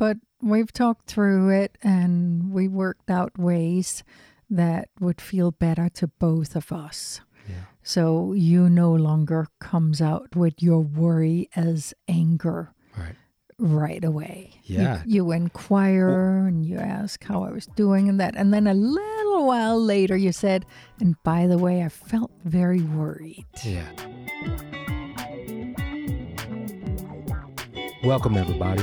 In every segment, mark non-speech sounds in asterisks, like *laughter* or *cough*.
but we've talked through it and we worked out ways that would feel better to both of us. Yeah. So you no longer comes out with your worry as anger Right. right away. You- Yeah. You, inquire and you ask how I was doing and that. And then a little while later you said, and by the way, I felt very worried. Yeah. Welcome, everybody,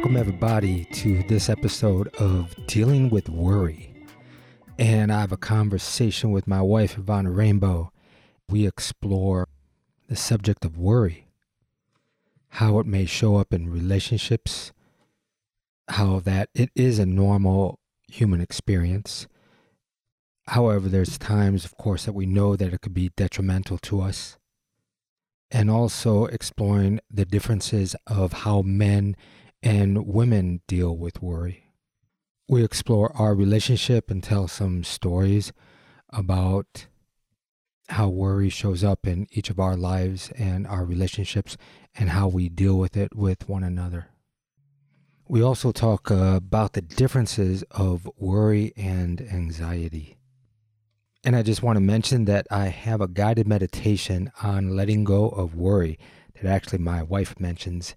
Welcome, everybody, to this episode of Dealing with Worry. And I have a conversation with my wife, Ivana Rainbow. We explore the subject of worry, how it may show up in relationships, how that it is a normal human experience. However, there's times, of course, that we know that it could be detrimental to us. And also exploring the differences of how men and women deal with worry. We explore our relationship and tell some stories about how worry shows up in each of our lives and our relationships and how we deal with it with one another. We also talk about the differences of worry and anxiety. And I just want to mention that I have a guided meditation on letting go of worry that actually my wife mentions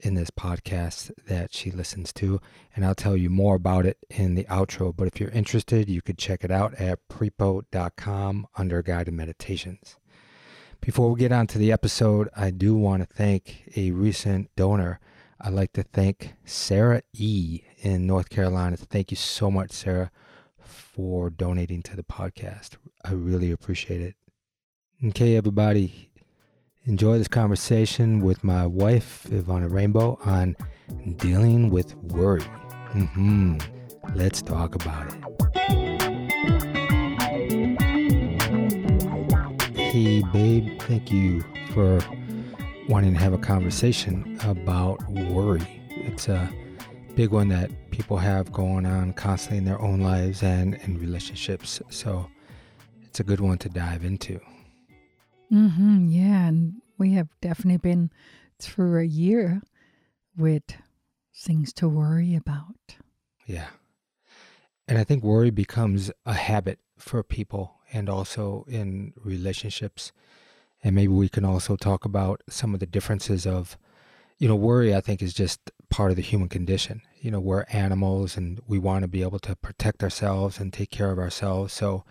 in this podcast that she listens to. And I'll tell you more about it in the outro. But if you're interested, you could check it out at prepo.com under guided meditations. Before we get on to the episode, I do want to thank a recent donor. I'd like to thank Sarah E. in North Carolina. Thank you so much, Sarah, for donating to the podcast. I really appreciate it. Okay, everybody, enjoy this conversation with my wife, Ivana Rainbow, on dealing with worry. hmm Let's talk about it. Hey, babe, thank you for wanting to have a conversation about worry. It's a big one that people have going on constantly in their own lives and in relationships. So it's a good one to dive into. Hmm yeah, and we have definitely been through a year with things to worry about. Yeah. And I think worry becomes a habit for people and also in relationships. And maybe we can also talk about some of the differences of, you know, worry, I think, is just part of the human condition. You know, we're animals and we want to be able to protect ourselves and take care of ourselves. So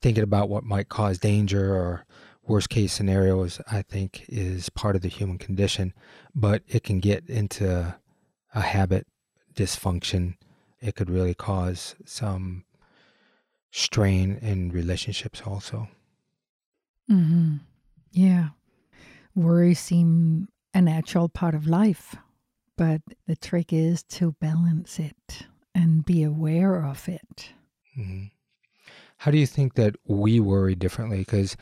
thinking about what might cause danger or worst case scenarios, I think, is part of the human condition. But it can get into a habit dysfunction. It could really cause some strain in relationships also. Mm-hmm. Yeah. Worry seem a natural part of life, but the trick is to balance it and be aware of it. Mm-hmm. How do you think that we worry differently? Because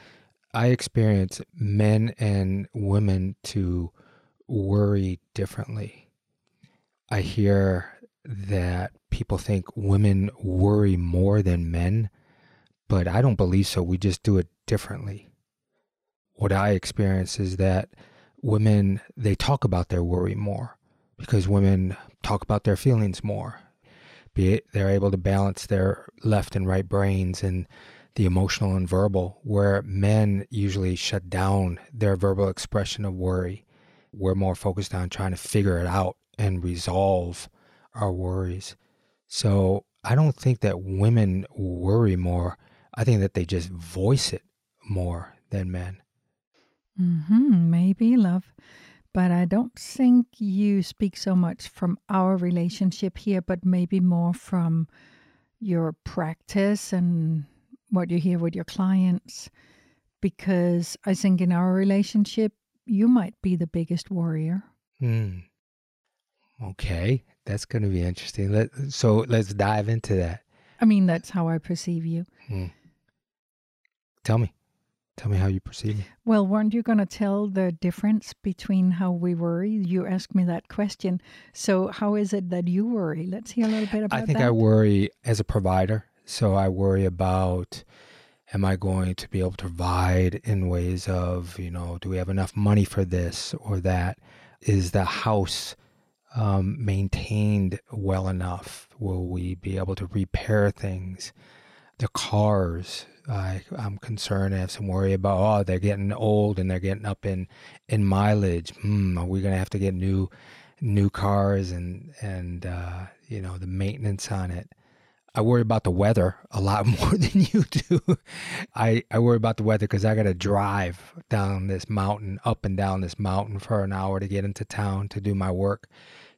I experience men and women to worry differently. I hear that people think women worry more than men, but I don't believe so. We just do it differently. What I experience is that women, they talk about their worry more because women talk about their feelings more. Be it they're able to balance their left and right brains and the emotional and verbal, where men usually shut down their verbal expression of worry. We're more focused on trying to figure it out and resolve our worries. So I don't think that women worry more. I think that they just voice it more than men. Mm-hmm, maybe, love. But I don't think you speak so much from our relationship here, but maybe more from your practice and what you hear with your clients. Because I think in our relationship, you might be the biggest warrior. Hmm. Okay, that's going to be interesting. Let, so let's dive into that. I mean, that's how I perceive you. Hmm. Tell me. Tell me how you perceive me. Well, weren't you going to tell the difference between how we worry? You asked me that question. So, how is it that you worry? Let's hear a little bit about that. I think that. I worry as a provider. So I worry about am I going to be able to provide in ways of, you know, do we have enough money for this or that? Is the house um, maintained well enough? Will we be able to repair things? The cars, I, I'm concerned. I have some worry about. Oh, they're getting old and they're getting up in in mileage. Hmm, are we gonna have to get new new cars and and uh, you know the maintenance on it? I worry about the weather a lot *laughs* more than you do. I, I worry about the weather because I got to drive down this mountain, up and down this mountain for an hour to get into town to do my work.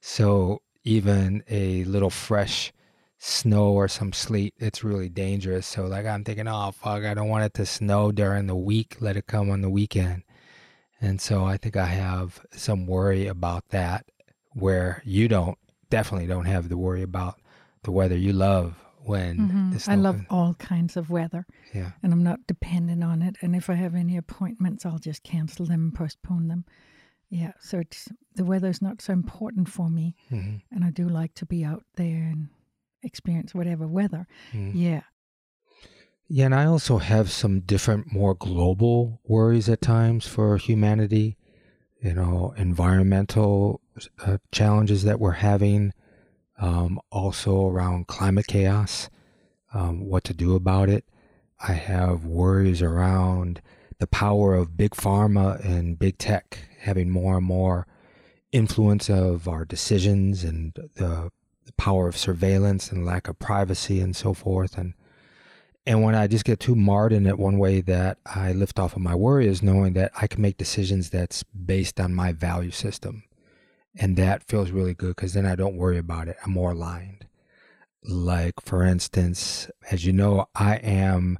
So even a little fresh snow or some sleet, it's really dangerous. So like I'm thinking, oh fuck, I don't want it to snow during the week. Let it come on the weekend. And so I think I have some worry about that where you don't definitely don't have to worry about the weather you love when Mhm. the I love all kinds of weather, Yeah. and I'm not dependent on it. And if I have any appointments, I'll just cancel them and postpone them. Yeah, so it's the weather's not so important for me, hmm and I do like to be out there and experience whatever weather. hmm Yeah. Yeah, and I also have some different, more global worries at times for humanity. You know, environmental uh, challenges that we're having, um, also around climate chaos, um, what to do about it. I have worries around the power of big pharma and big tech having more and more influence of our decisions and the, the power of surveillance and lack of privacy and so forth. And and when I just get too marred in it, one way that I lift off of my worry is knowing that I can make decisions that's based on my value system. And that feels really good because then I don't worry about it. I'm more aligned. Like, for instance, as you know, I am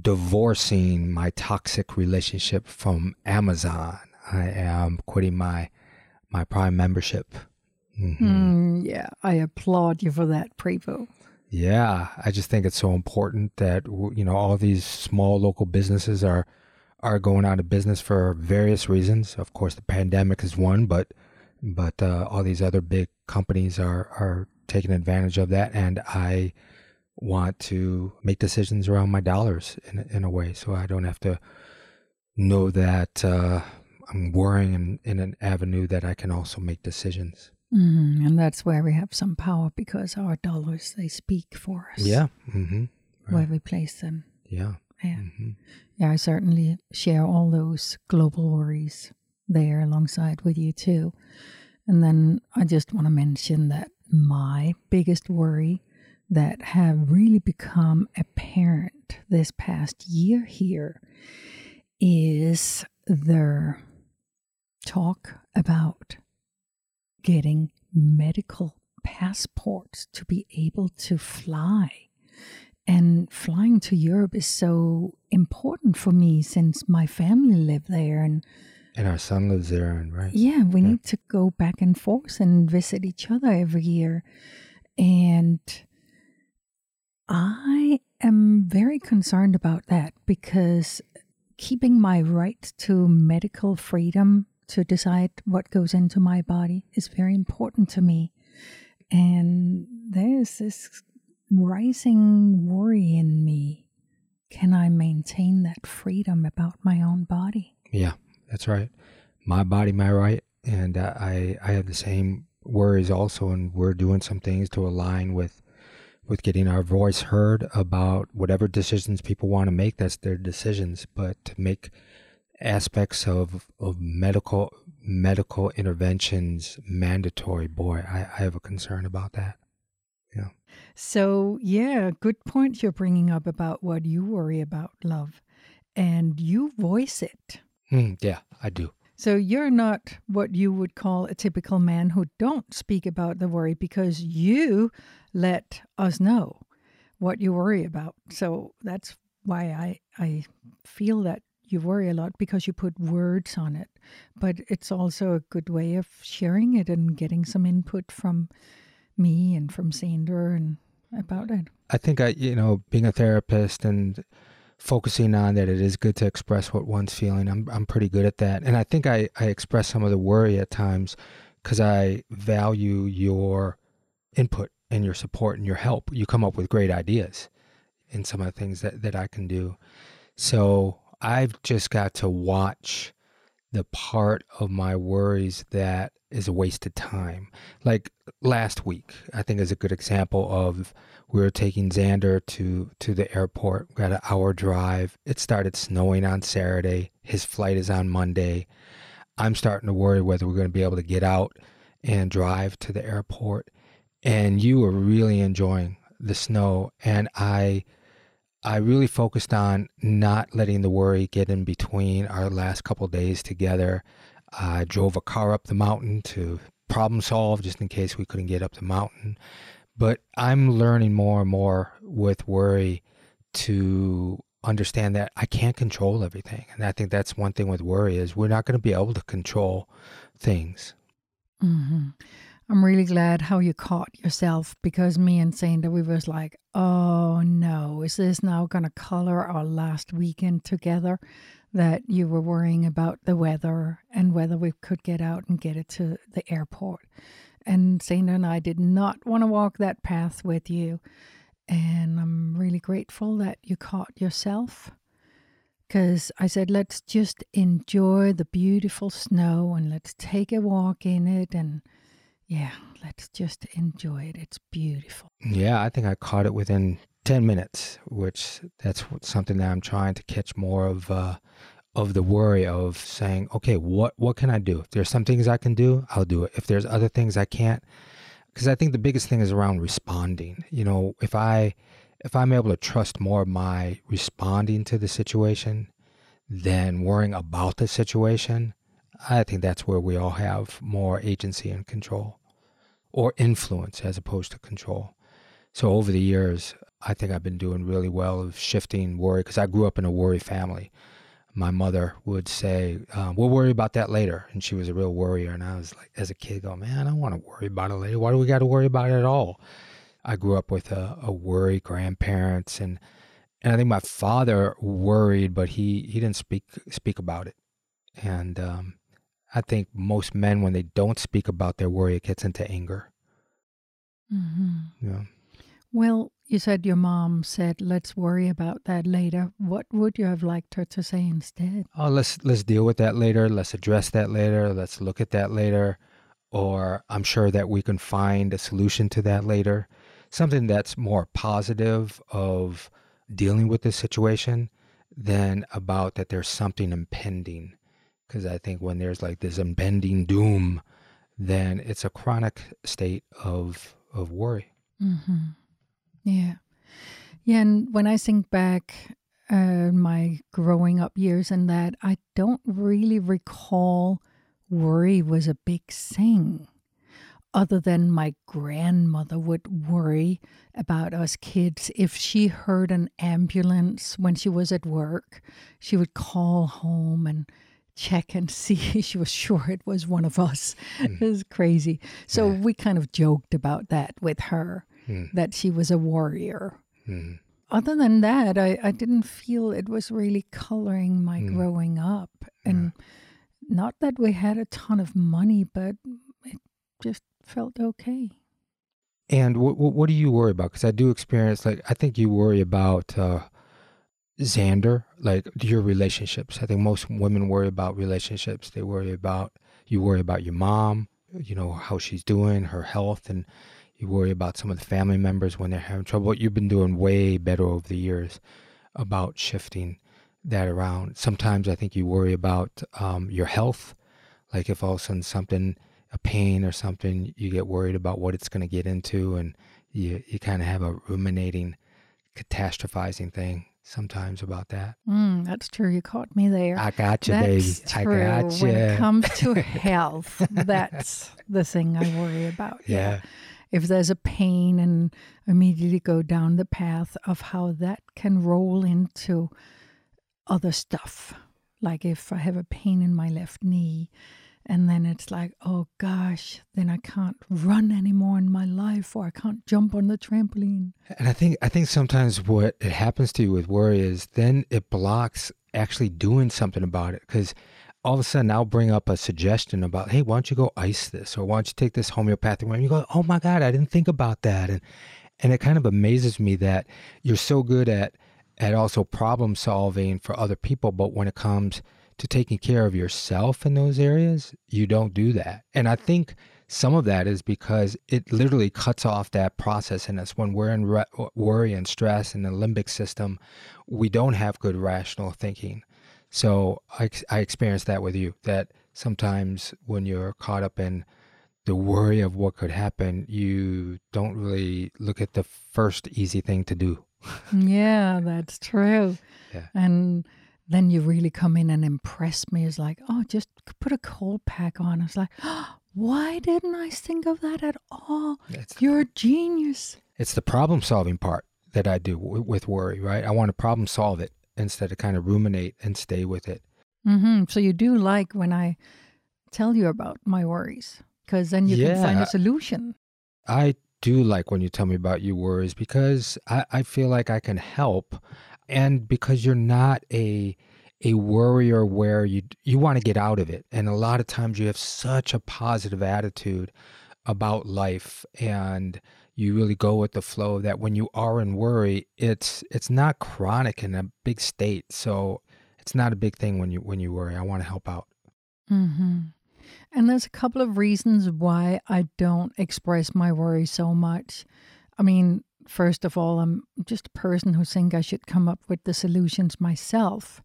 divorcing my toxic relationship from Amazon. I am quitting my my Prime membership. Mhm. Mm, yeah, I applaud you for that, Prevo. Yeah, I just think it's so important that you know all these small local businesses are are going out of business for various reasons. Of course, the pandemic is one, but but uh, all these other big companies are are taking advantage of that, and I want to make decisions around my dollars in a- in a way, so I don't have to know that uh, I'm worrying in, in an avenue that I can also make decisions. Mm, and that's where we have some power because our dollars, they speak for us. Yeah. Mm-hmm. Where we place them. Yeah. Yeah. Mm-hmm. Yeah, I certainly share all those global worries there alongside with you too. And then I just want to mention that my biggest worry that have really become apparent this past year here is the talk about getting medical passports to be able to fly. And flying to Europe is so important for me since my family live there. And And our son lives there, and right. yeah, we Yeah. need to go back and forth and visit each other every year. And I am very concerned about that because keeping my right to medical freedom to decide what goes into my body is very important to me. And there's this rising worry in me. Can I maintain that freedom about my own body? Yeah, that's right. My body, my right, and uh, I I have the same worries also, and we're doing some things to align with with getting our voice heard about whatever decisions people want to make. That's their decisions, but to make aspects of of medical medical interventions mandatory, boy, I, I have a concern about that. Yeah. So, yeah, good point you're bringing up about what you worry about, love, and you voice it. Hmm, yeah, I do. So, you're not what you would call a typical man who don't speak about the worry because you let us know what you worry about. So, that's why I, I feel that you worry a lot because you put words on it. But it's also a good way of sharing it and getting some input from me and from Sander and about it. I think I, you know, being a therapist and focusing on that it is good to express what one's feeling. I'm I'm pretty good at that. And I think I, I express some of the worry at times because I value your input and your support and your help. You come up with great ideas in some of the things that, that I can do. So I've just got to watch the part of my worries that is a waste of time. Like last week, I think is a good example of we were taking Xander to to the airport. We got an hour drive. It started snowing on Saturday. His flight is on Monday. I'm starting to worry whether we're going to be able to get out and drive to the airport. And you were really enjoying the snow, and I I really focused on not letting the worry get in between our last couple days together. I drove a car up the mountain to problem solve just in case we couldn't get up the mountain. But I'm learning more and more with worry to understand that I can't control everything. And I think that's one thing with worry is we're not going to be able to control things. Mm-hmm. I'm really glad how you caught yourself because me and Sander, we was like, oh no, is this now going to color our last weekend together? That you were worrying about the weather and whether we could get out and get it to the airport. And Sander and I did not want to walk that path with you. And I'm really grateful that you caught yourself because I said, let's just enjoy the beautiful snow and let's take a walk in it and yeah, let's just enjoy it. It's beautiful. Yeah, I think I caught it within 10 minutes, which that's something that I'm trying to catch more of uh, of the worry of saying, okay, what what can I do? If there's some things I can do, I'll do it. If there's other things I can't, because I think the biggest thing is around responding. You know, if I if I'm able to trust more my responding to the situation than worrying about the situation, I think that's where we all have more agency and control or influence as opposed to control. So over the years, I think I've been doing really well of shifting worry because I grew up in a worry family. My mother would say, um, "We'll worry about that later," and she was a real worrier. And I was like, as a kid, go, "Man, I don't want to worry about it later. Why do we got to worry about it at all?" I grew up with a, a worry grandparents, and and I think my father worried, but he he didn't speak speak about it. And um, I think most men, when they don't speak about their worry, it gets into anger. Mm-hmm. Yeah. Well, you said your mom said, "Let's worry about that later." What would you have liked her to say instead? Oh, let's let's deal with that later. Let's address that later. Let's look at that later. Or I'm sure that we can find a solution to that later. Something that's more positive of dealing with this situation than about that there's something impending because I think when there's like this impending doom, then it's a chronic state of of worry. Mm-hmm. Yeah, yeah. And when I think back uh, my growing up years and that, I don't really recall worry was a big thing. Other than my grandmother would worry about us kids. If she heard an ambulance when she was at work, she would call home and check and *laughs* see. she was sure it was one of us. Mm. It was crazy. So yeah. we kind of joked about that with her, mm. that she was a warrior. Mm. Other than that, I, I didn't feel it was really coloring my hmm. growing up. And not that we had a ton of money, but it just felt okay. And what what do you worry about? Because I do experience like I think you worry about uh, Xander, like your relationships. I think most women worry about relationships. They worry about you worry about your mom, you know, how she's doing, her health, and you worry about some of the family members when they're having trouble. You've been doing way better over the years about shifting that around. Sometimes I think you worry about um, your health, like if all of a sudden something, a pain or something, you get worried about what it's going to get into, and you you kind of have a ruminating, catastrophizing thing sometimes about that. Mm, that's true. You caught me there. I got you, that's baby. True. I got you. When it comes to *laughs* health, that's the thing I worry about. Yeah. yeah. If there's a pain and immediately go down the path of how that can roll into other stuff. Like if I have a pain in my left knee, and then it's like, oh gosh, then I can't run anymore in my life, or I can't jump on the trampoline. And I think I think sometimes what it happens to you with worry is then it blocks actually doing something about it because all of a sudden I'll bring up a suggestion about, hey, why don't you go ice this or why don't you take this homeopathic one? And you go, oh my God, I didn't think about that. And and it kind of amazes me that you're so good at at also problem solving for other people, but when it comes to taking care of yourself in those areas, you don't do that. And I think some of that is because it literally cuts off that process in us. When we're in re- worry and stress in the limbic system, we don't have good rational thinking. So I, I experienced that with you, that sometimes when you're caught up in the worry of what could happen, you don't really look at the first easy thing to do. yeah, that's true. Yeah. And then you really come in and impress me. It's like, oh, just put a cold pack on. It's like, oh, *gasps* why didn't I think of that at all? It's, You're a genius. It's the problem solving part that I do w- with worry, right? I want to problem solve it instead of kind of ruminate and stay with it. Mm-hmm. So you do like when I tell you about my worries because then you yeah, can find a solution. I do like when you tell me about your worries because I, I feel like I can help and because you're not a a worrier where you you want to get out of it and a lot of times you have such a positive attitude about life and you really go with the flow that when you are in worry it's it's not chronic in a big state so it's not a big thing when you when you worry i want to help out mm-hmm. and there's a couple of reasons why i don't express my worry so much i mean first of all, I'm just a person who think I should come up with the solutions myself.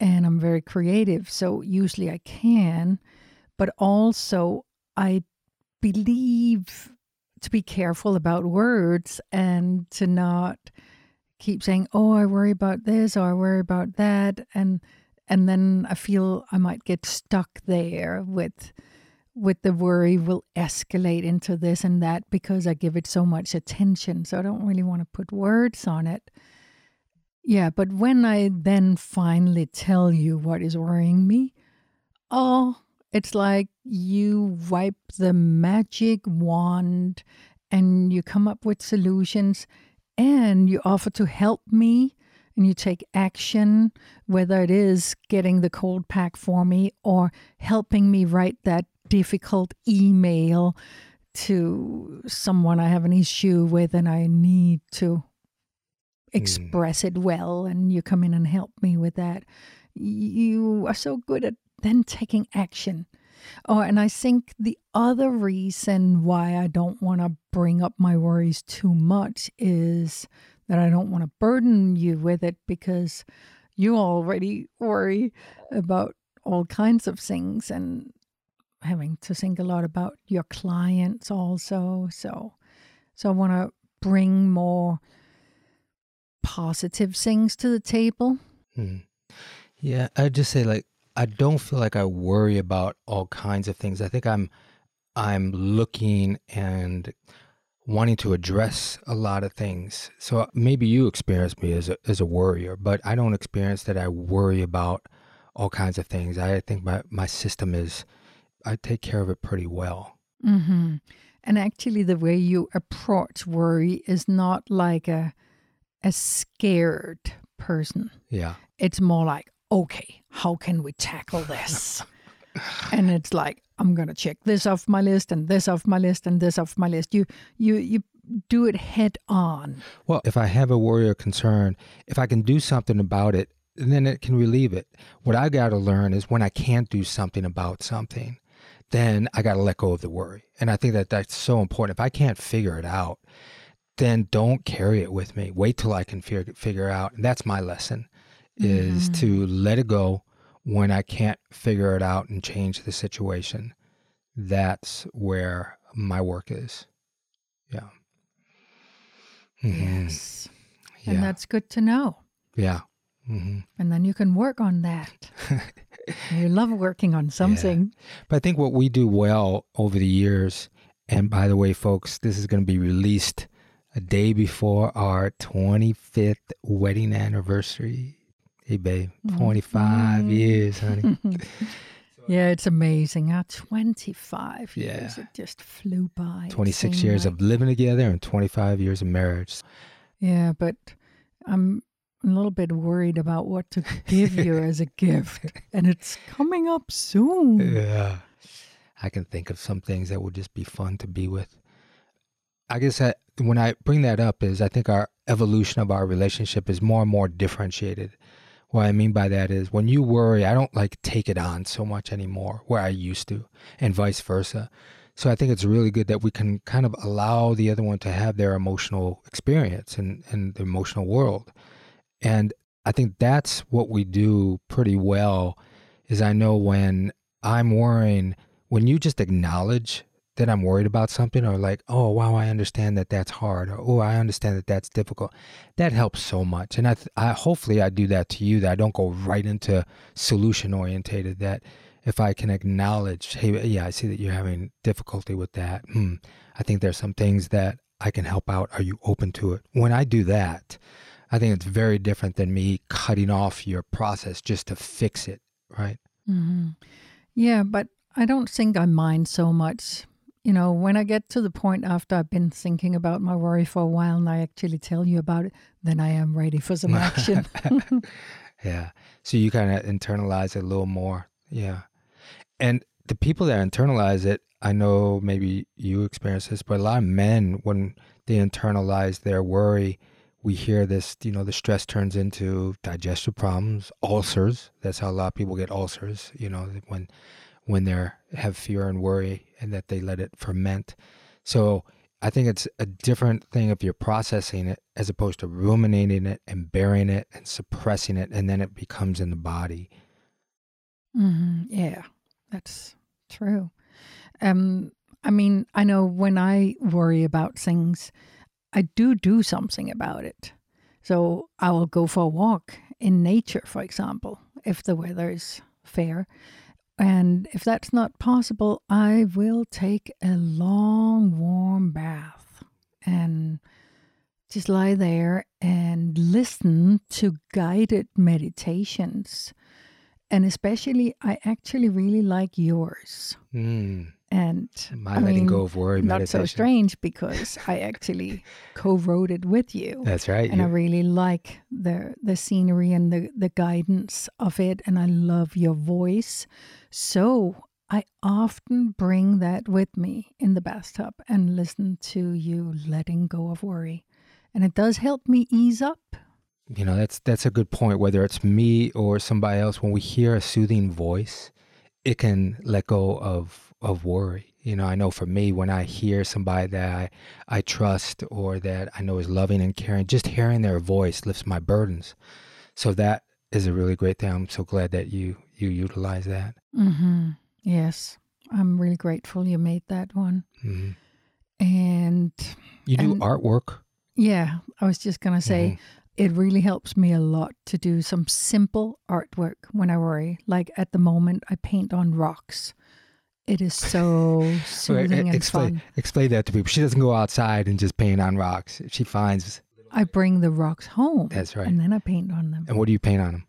And I'm very creative. So usually I can. But also, I believe to be careful about words and to not keep saying, oh, I worry about this or I worry about that. And and then I feel I might get stuck there with with the worry will escalate into this and that because I give it so much attention. So I don't really want to put words on it. Yeah, but when I then finally tell you what is worrying me, oh, it's like you wipe the magic wand and you come up with solutions and you offer to help me and you take action, whether it is getting the cold pack for me or helping me write that difficult email to someone I have an issue with and I need to express mm. it well, and you come in and help me with that. You are so good at then taking action. Oh, and I think the other reason why I don't want to bring up my worries too much is that I don't want to burden you with it because you already worry about all kinds of things and having to think a lot about your clients also. So, so I want to bring more positive things to the table. Hmm. Yeah, I'd just say like I don't feel like I worry about all kinds of things. I think I'm I'm looking and wanting to address a lot of things. So maybe you experience me as a as a worrier, but I don't experience that I worry about all kinds of things. I think my my system is I take care of it pretty well. Mm-hmm. And actually, the way you approach worry is not like a a scared person. Yeah, it's more like, okay, how can we tackle this? and it's like, I'm gonna check this off my list and this off my list and this off my list. You you you do it head on. Well, if I have a worry or concern, if I can do something about it, then it can relieve it. What I got to learn is when I can't do something about something, then I got to let go of the worry. And I think that that's so important. If I can't figure it out, then don't carry it with me. Wait till I can figure it out. And that's my lesson is mm-hmm. to let it go when I can't figure it out and change the situation. That's where my work is. Yeah. Mm-hmm. Yes. And that's good to know. Yeah. Mm-hmm. And then you can work on that. *laughs* you love working on something. Yeah. But I think what we do well over the years, and by the way, folks, this is going to be released a day before our 25th wedding anniversary. Hey, babe, 25 Mhm. years, honey. *laughs* yeah, it's amazing. Huh? 25 years it just flew by. 26 years like. of living together and 25 years of marriage. Yeah, but I'm a little bit worried about what to give you as a gift. *laughs* And it's coming up soon. Yeah. I can think of some things that would just be fun to be with. I guess I, when I bring that up is I think our evolution of our relationship is more and more differentiated. What I mean by that is when you worry, I don't like take it on so much anymore where I used to, and vice versa. So I think it's really good that we can kind of allow the other one to have their emotional experience and, and the emotional world. And I think that's what we do pretty well is I know when I'm worrying, when you just acknowledge that I'm worried about something or like, oh, wow, I understand that that's hard or, oh, I understand that that's difficult. That helps so much. And I, th- I hopefully I do that to you that I don't go right into solution orientated that if I can acknowledge, hey, yeah, I see that you're having difficulty with that. Hmm, I think there's some things that I can help out. Are you open to it? When I do that, I think it's very different than me cutting off your process just to fix it, right? hmm Yeah, but I don't think I mind so much. You know, when I get to the point after I've been thinking about my worry for a while and I actually tell you about it, then I am ready for some action. *laughs* yeah. So you kind of internalize it a little more. Yeah. And the people that internalize it, I know maybe you experience this, but a lot of men, when they internalize their worry, we hear this, you know, the stress turns into digestive problems, ulcers. That's how a lot of people get ulcers, you know, when when they have fear and worry and that they let it ferment. So I think it's a different thing if you're processing it as opposed to ruminating it and burying it and suppressing it, and then it becomes in the body. hmm Yeah, that's true. Um, I mean, I know when I worry about things, I do do something about it. So I will go for a walk in nature, for example, if the weather is fair. And if that's not possible, I will take a long, warm bath and just lie there and listen to guided meditations. And especially, I actually really like yours. Mm, And my I letting mean, go of worry not meditation. so strange because I actually *laughs* co-wrote it with you, That's right. and I really like the the scenery and the the guidance of it, and I love your voice. So I often bring that with me in the bathtub and listen to you letting go of worry, and it does help me ease up. you know that's that's a good point whether it's me or somebody else when we hear a soothing voice it can let go of of worry you know i know for me when i hear somebody that i i trust or that i know is loving and caring just hearing their voice lifts my burdens so that is a really great thing i'm so glad that you you utilize that Mm-hmm. Yes, I'm really grateful you made that one, Mm-hmm. and you do And- artwork Yeah, I was just going to say Mhm. it really helps me a lot to do some simple artwork when I worry. Like at the moment, I paint on rocks. It is so *laughs* Wait, soothing e- and explain fun. explain that to people she doesn't go outside and just paint on rocks she finds I bring the rocks home that's right and then I paint on them. and what do you paint on them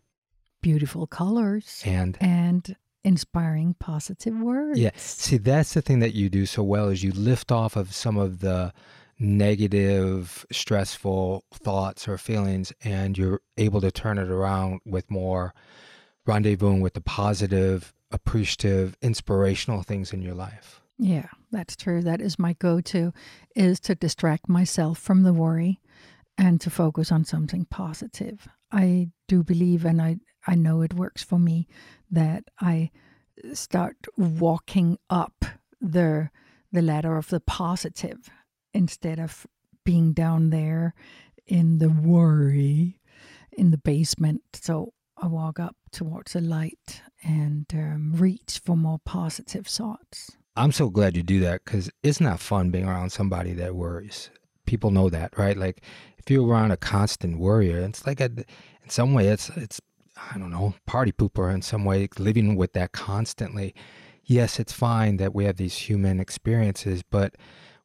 Beautiful colors and and inspiring positive words. Yeah. See, that's the thing that you do so well is you lift off of some of the negative, stressful thoughts or feelings, and you're able to turn it around with more rendezvousing with the positive, appreciative, inspirational things in your life. Yeah, that's true. That is my go-to is to distract myself from the worry and to focus on something positive. I do believe and I I know it works for me that I start walking up the the ladder of the positive instead of being down there in the worry in the basement. So I walk up towards the light and um, reach for more positive thoughts. I'm so glad you do that because it's not fun being around somebody that worries. People know that, right? Like if you're around a constant worrier, it's like a, in some way, it's it's I don't know, party pooper in some way, living with that constantly. Yes, it's fine that we have these human experiences, but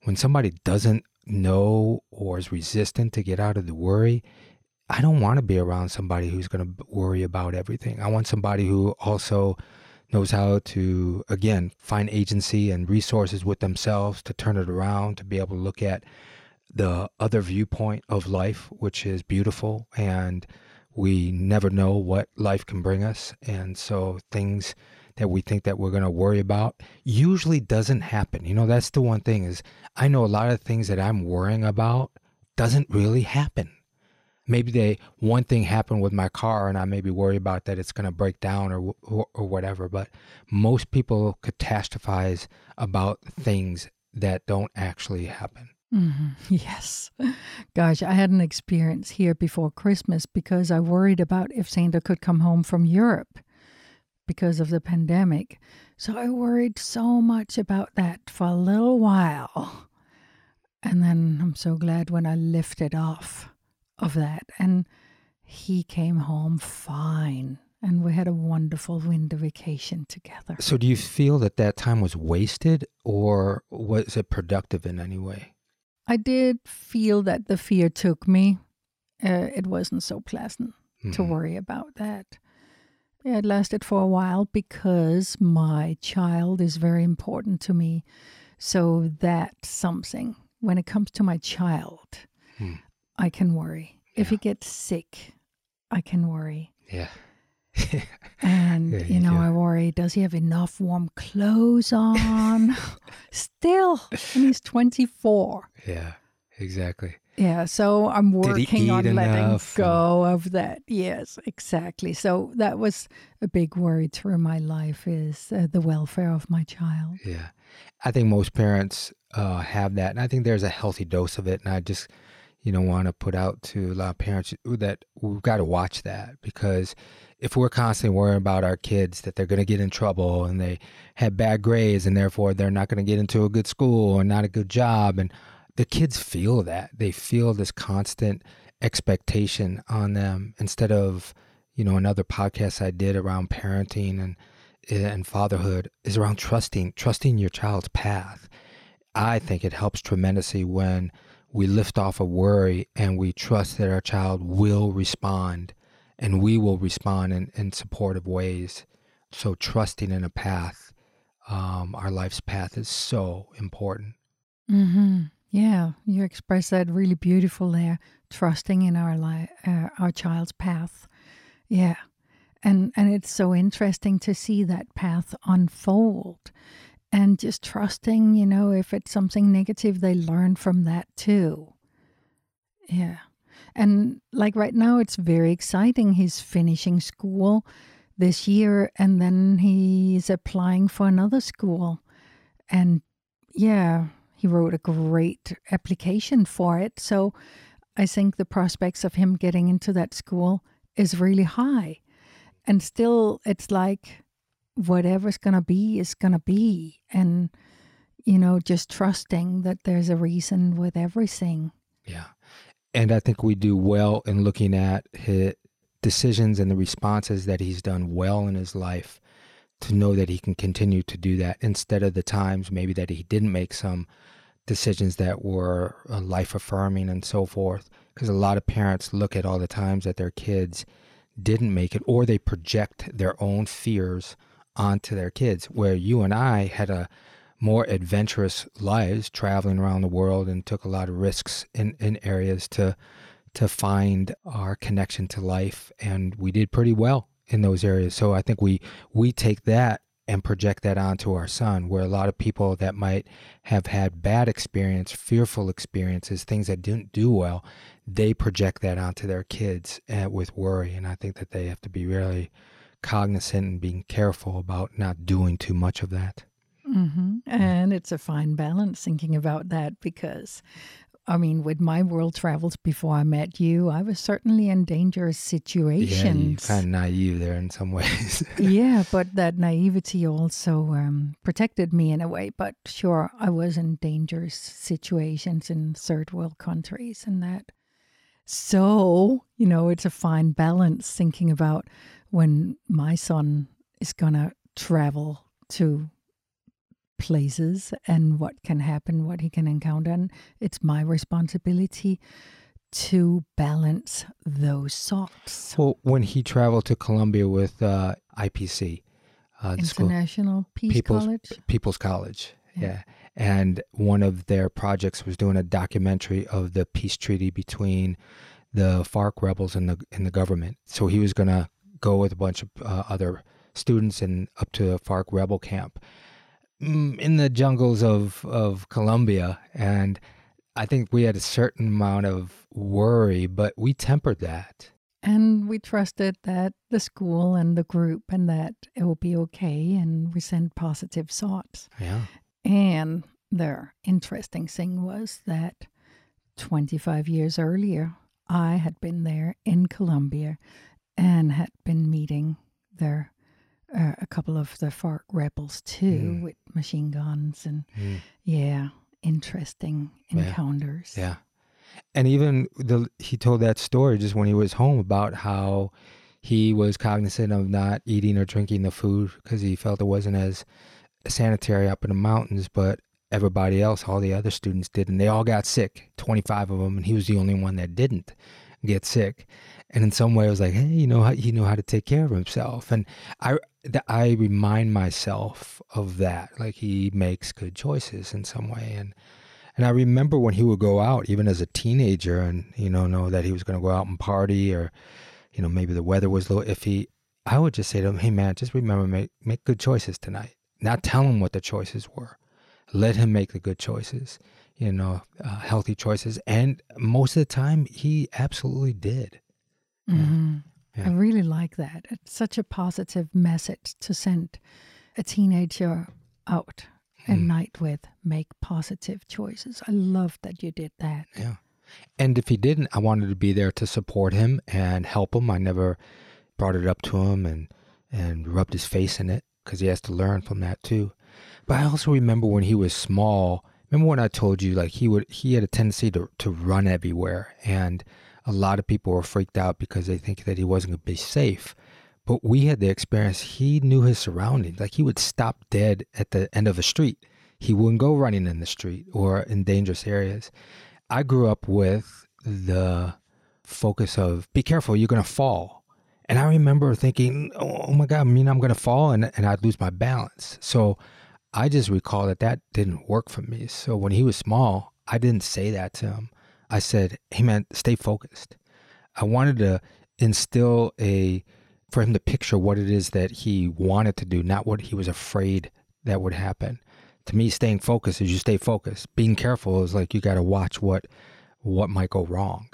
when somebody doesn't know or is resistant to get out of the worry, I don't want to be around somebody who's going to worry about everything. I want somebody who also knows how to, again, find agency and resources with themselves to turn it around, to be able to look at the other viewpoint of life, which is beautiful. And we never know what life can bring us. And so things that we think that we're going to worry about usually doesn't happen. You know, that's the one thing is I know a lot of things that I'm worrying about doesn't really happen maybe they one thing happened with my car and I maybe worry about that it's going to break down or, or, or whatever. But most people catastrophize about things that don't actually happen. Mm-hmm. *laughs* Yes. Gosh, I had an experience here before Christmas because I worried about if Sander could come home from Europe because of the pandemic. So I worried so much about that for a little while. And then I'm so glad when I lifted off of that. And he came home fine. And we had a wonderful winter vacation together. So, do you feel that that time was wasted or was it productive in any way? I did feel that the fear took me. Uh, it wasn't so pleasant mm-hmm. to worry about that. It lasted for a while because my child is very important to me. So that's something. When it comes to my child, hmm. I can worry. Yeah. If he gets sick, I can worry. Yeah. And, yeah, you know, I worry, does he have enough warm clothes on? *laughs* Still, and he's 24. Yeah, exactly. Yeah, so I'm working on letting go and... of that. Yes, exactly. So that was a big worry through my life is uh, the welfare of my child. Yeah. I think most parents uh, have that. And I think there's a healthy dose of it. And I just you know want to put out to a lot of parents that we've got to watch that because if we're constantly worrying about our kids that they're going to get in trouble and they have bad grades and therefore they're not going to get into a good school and not a good job and the kids feel that they feel this constant expectation on them instead of you know another podcast I did around parenting and and fatherhood is around trusting trusting your child's path. I think it helps tremendously when we lift off a worry and we trust that our child will respond and we will respond in, in supportive ways. So, trusting in a path, um, our life's path, is so important. Mm-hmm. Yeah, you express that really beautiful there. Trusting in our li- uh, our child's path. Yeah, and and it's so interesting to see that path unfold and just trusting, you know, if it's something negative, they learn from that too. Yeah. And like right now, it's very exciting. He's finishing school this year and then he's applying for another school. And yeah, he wrote a great application for it. So I think the prospects of him getting into that school is really high. And still, it's like whatever's going to be is going to be. And, you know, just trusting that there's a reason with everything. Yeah. And I think we do well in looking at his decisions and the responses that he's done well in his life to know that he can continue to do that instead of the times maybe that he didn't make some decisions that were uh, life affirming and so forth. Because a lot of parents look at all the times that their kids didn't make it or they project their own fears onto their kids. Where you and I had a more adventurous lives traveling around the world and took a lot of risks in, in areas to to find our connection to life. And we did pretty well in those areas. So i think we we take that and project that onto our son where a lot of people that might have had bad experience fearful experiences things that didn't do well they project that onto their kids uh, with worry. And i think that they have to be really cognizant and being careful about not doing too much of that. Mm-hmm. And it's a fine balance thinking about that because, I mean, with my world travels before I met you, I was certainly in dangerous situations. Yeah, you're kind of naive there in some *laughs* ways. yeah, but that naivety also um, protected me in a way. But sure, I was in dangerous situations in third world countries and that. So, you know, it's a fine balance thinking about when my son is going to travel to places and what can happen, what he can encounter. And it's my responsibility to balance those thoughts. Well, when he traveled to Colombia with uh, IPC, uh, International Peace People's, College, People's College, yeah. yeah. And one of their projects was doing a documentary of the peace treaty between the FARC rebels and the and the government. So he was going to go with a bunch of uh, other students and up to a FARC rebel camp in the jungles of of Colombia and I think we had a certain amount of worry, but we tempered that. And we trusted that the school and the group and that it will be okay. And we sent positive thoughts. Yeah. And the interesting thing was that 25 years earlier, I had been there in Colombia and had been meeting there uh, a couple of the FARC rebels too mm. with machine guns and mm. yeah interesting encounters. Yeah. yeah. And even the he told that story just when he was home about how he was cognizant of not eating or drinking the food because he felt it wasn't as sanitary up in the mountains, but everybody else, all the other students did, and they all got sick, 25 of them, and he was the only one that didn't get sick. And in some way, I was like, hey, you know he knew how to take care of himself, and I I remind myself of that. Like he makes good choices in some way, and and I remember when he would go out, even as a teenager, and you know know that he was going to go out and party, or you know maybe the weather was a little iffy. I would just say to him, hey man, just remember make make good choices tonight. Not tell him what the choices were. Let him make the good choices you know, uh, healthy choices. And most of the time, he absolutely did. Mm-hmm. Yeah. I really like that. It's such a positive message to send a teenager out at mm. night with. Make positive choices. I love that you did that. Yeah. And if he didn't, I wanted to be there to support him and help him. I never brought it up to him and, and rubbed his face in it because he has to learn from that too. But I also remember when he was small, remember when I told you like he would he had a tendency to to run everywhere and a lot of people were freaked out because they think that he wasn't going to be safe. But we had the experience he knew his surroundings. Like he would stop dead at the end of a street. He wouldn't go running in the street or in dangerous areas. I grew up with the focus of be careful, you're going to fall. And I remember thinking, oh, my God, I mean, I'm going to fall and, and I'd lose my balance. So I just recall that that didn't work for me. So when he was small, I didn't say that to him. I said, "Hey man, stay focused." I wanted to instill a for him to picture what it is that he wanted to do, not what he was afraid that would happen. To me, staying focused is you stay focused. Being careful is like you got to watch what what might go wrong.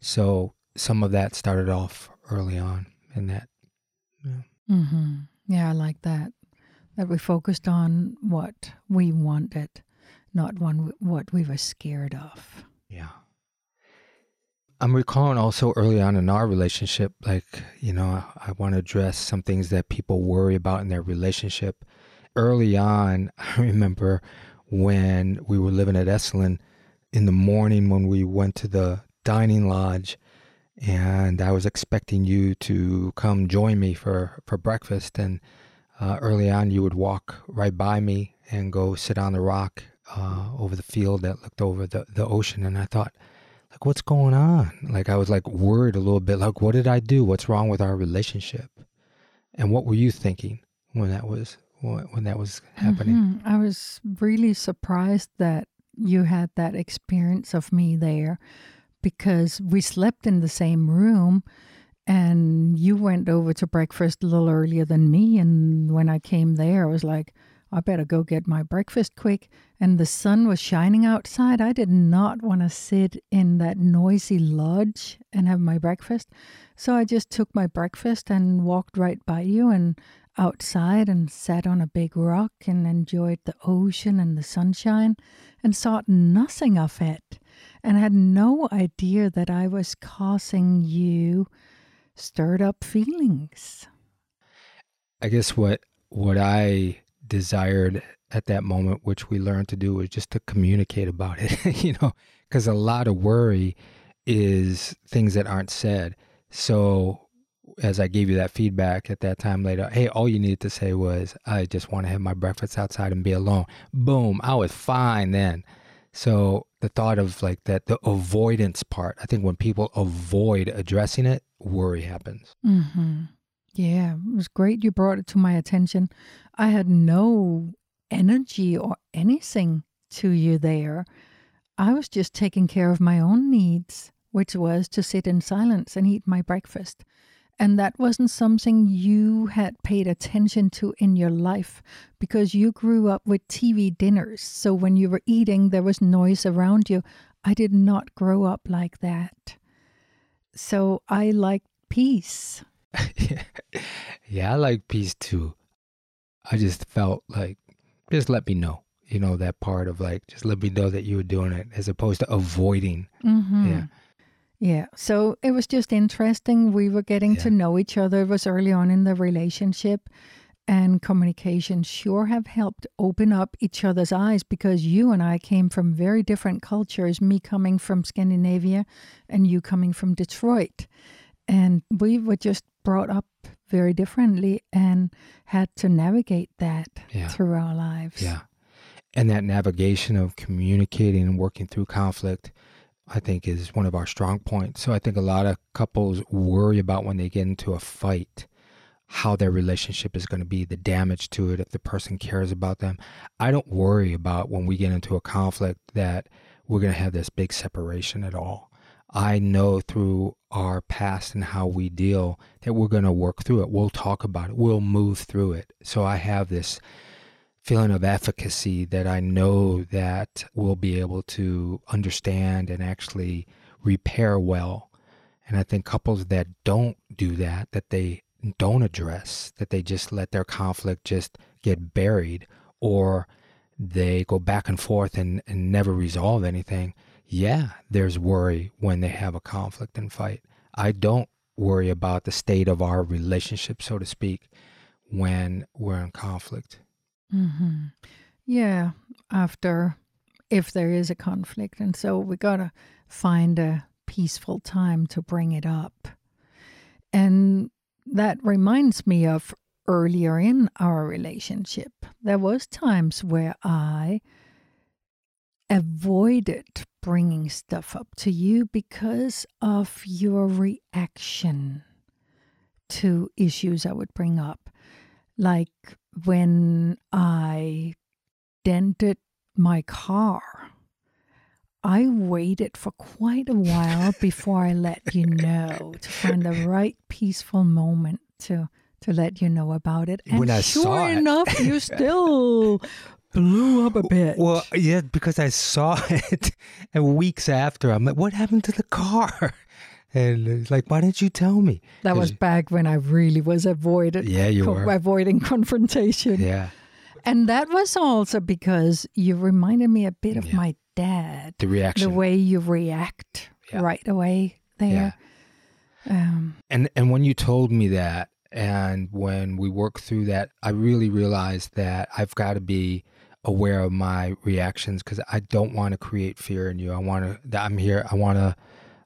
So some of that started off early on in that. Yeah. Mm-hmm. Yeah, I like that that we focused on what we wanted, not one what we were scared of. Yeah. I'm recalling also early on in our relationship, like, you know, I, I want to address some things that people worry about in their relationship. Early on, *laughs* I remember when we were living at Esalen in the morning when we went to the dining lodge and I was expecting you to come join me for, for breakfast. And uh, early on, you would walk right by me and go sit on the rock uh, over the field that looked over the, the ocean. And I thought, like, what's going on? Like, I was like worried a little bit, like, what did I do? What's wrong with our relationship? And what were you thinking when that was when that was happening? Mm-hmm. I was really surprised that you had that experience of me there because we slept in the same room and you went over to breakfast a little earlier than me. And when I came there, I was like, I better go get my breakfast quick. And the sun was shining outside. I did not want to sit in that noisy lodge and have my breakfast. So I just took my breakfast and walked right by you and outside and sat on a big rock and enjoyed the ocean and the sunshine and thought nothing of it and had no idea that I was causing you stirred up feelings. I guess what what I desired at that moment, which we learned to do, was just to communicate about it. *laughs* you know, because a lot of worry is things that aren't said. So as I gave you that feedback at that time later, hey, all you needed to say was, I just want to have my breakfast outside and be alone. Boom, I was fine then. So the thought of like that the avoidance part. I think when people avoid addressing it, worry happens. Mm-hmm. Yeah, it was great you brought it to my attention. I had no energy or anything to you there. I was just taking care of my own needs, which was to sit in silence and eat my breakfast. And that wasn't something you had paid attention to in your life because you grew up with TV dinners. So when you were eating, there was noise around you. I did not grow up like that. So I like peace. *laughs* yeah, I like peace too. I just felt like, just let me know, you know, that part of like, just let me know that you were doing it as opposed to avoiding. Mm-hmm. Yeah. Yeah. So it was just interesting. We were getting Yeah. to know each other. It was early on in the relationship. And communication sure have helped open up each other's eyes because you and I came from very different cultures, me coming from Scandinavia and you coming from Detroit. And we were just brought up very differently and had to navigate that Yeah. through our lives. Yeah. And that navigation of communicating and working through conflict, I think, is one of our strong points. So I think a lot of couples worry about when they get into a fight how their relationship is going to be, the damage to it, if the person cares about them. I don't worry about when we get into a conflict that we're going to have this big separation at all. I know through our past and how we deal that we're going to work through it. We'll talk about it. We'll move through it. So I have this feeling of efficacy that I know that we'll be able to understand and actually repair well. And I think couples that don't do that, that they don't address, that they just let their conflict just get buried or they go back and forth and, and never resolve anything, yeah, there's worry when they have a conflict and fight. I don't worry about the state of our relationship, so to speak, when we're in conflict. hmm Yeah, after if there is a conflict. And so we got to find a peaceful time to bring it up. And that reminds me of earlier in our relationship. There was times where I avoided bringing stuff up to you because of your reaction to issues I would bring up. Like when I dented my car, I waited for quite a while before I let you know to find the right peaceful moment to to let you know about it. And When I sure saw it- enough, you *laughs* still blew up a bit. Well, yeah, because I saw *laughs* it, and weeks after, I'm like, "What happened to the car?" *laughs* And it's like, "Why didn't you tell me?" that was back when I really was avoided Yeah, you co- were. avoiding *laughs* confrontation. Yeah, And that was also because you reminded me a bit of Yeah. my dad. the reaction. The way you react Yeah. right away there. Um, And and when you told me that, and when we worked through that, I really realized that I've got to be aware of my reactions because I don't want to create fear in you. I want to. That I'm here. I want to.